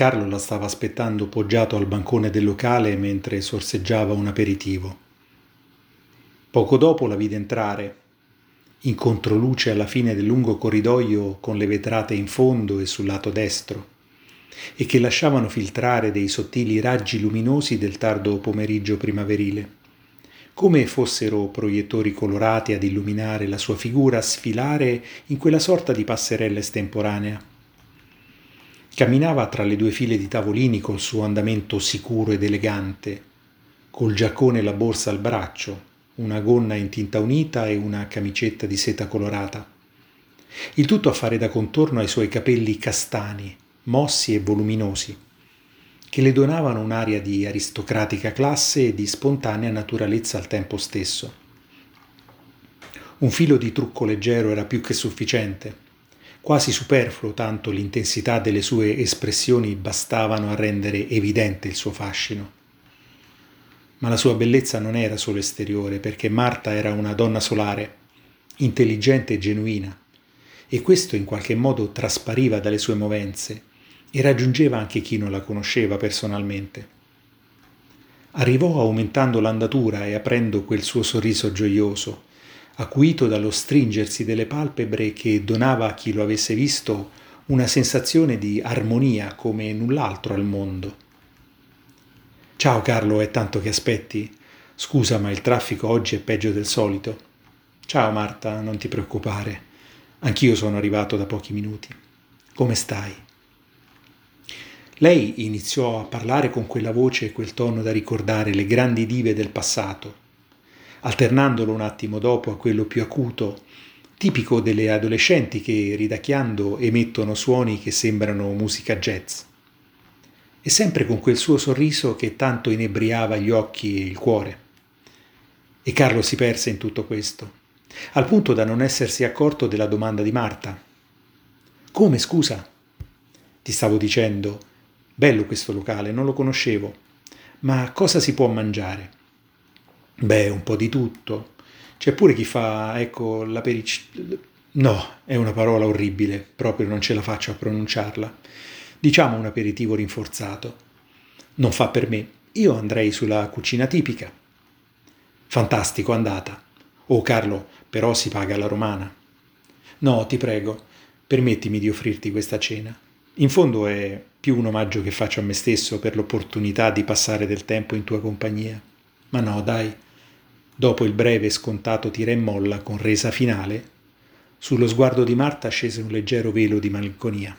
Carlo la stava aspettando poggiato al bancone del locale mentre sorseggiava un aperitivo. Poco dopo la vide entrare, in controluce alla fine del lungo corridoio con le vetrate in fondo e sul lato destro, e che lasciavano filtrare dei sottili raggi luminosi del tardo pomeriggio primaverile, come fossero proiettori colorati ad illuminare la sua figura sfilare in quella sorta di passerella estemporanea Camminava tra le due file di tavolini col suo andamento sicuro ed elegante, col giaccone e la borsa al braccio, una gonna in tinta unita e una camicetta di seta colorata. Il tutto a fare da contorno ai suoi capelli castani, mossi e voluminosi, che le donavano un'aria di aristocratica classe e di spontanea naturalezza al tempo stesso. Un filo di trucco leggero era più che sufficiente quasi superfluo tanto l'intensità delle sue espressioni bastavano a rendere evidente il suo fascino. Ma la sua bellezza non era solo esteriore, perché Marta era una donna solare, intelligente e genuina, e questo in qualche modo traspariva dalle sue movenze e raggiungeva anche chi non la conosceva personalmente. Arrivò aumentando l'andatura e aprendo quel suo sorriso gioioso, acuito dallo stringersi delle palpebre che donava a chi lo avesse visto una sensazione di armonia come null'altro al mondo. Ciao Carlo, è tanto che aspetti. Scusa, ma il traffico oggi è peggio del solito. Ciao Marta, non ti preoccupare. Anch'io sono arrivato da pochi minuti. Come stai? Lei iniziò a parlare con quella voce e quel tono da ricordare le grandi dive del passato, alternandolo un attimo dopo a quello più acuto, tipico delle adolescenti che ridacchiando emettono suoni che sembrano musica jazz. E sempre con quel suo sorriso che tanto inebriava gli occhi e il cuore. E Carlo si perse in tutto questo, al punto da non essersi accorto della domanda di Marta. Come, scusa? Ti stavo dicendo, bello questo locale, non lo conoscevo, ma cosa si può mangiare? Beh, un po' di tutto. C'è pure chi fa, ecco, la peric... No, è una parola orribile, proprio non ce la faccio a pronunciarla. Diciamo un aperitivo rinforzato. Non fa per me. Io andrei sulla cucina tipica. Fantastico, andata. Oh Carlo, però si paga alla romana. No, ti prego, permettimi di offrirti questa cena. In fondo è più un omaggio che faccio a me stesso per l'opportunità di passare del tempo in tua compagnia. Ma no, dai, Dopo il breve scontato tira e molla con resa finale, sullo sguardo di Marta scese un leggero velo di malinconia.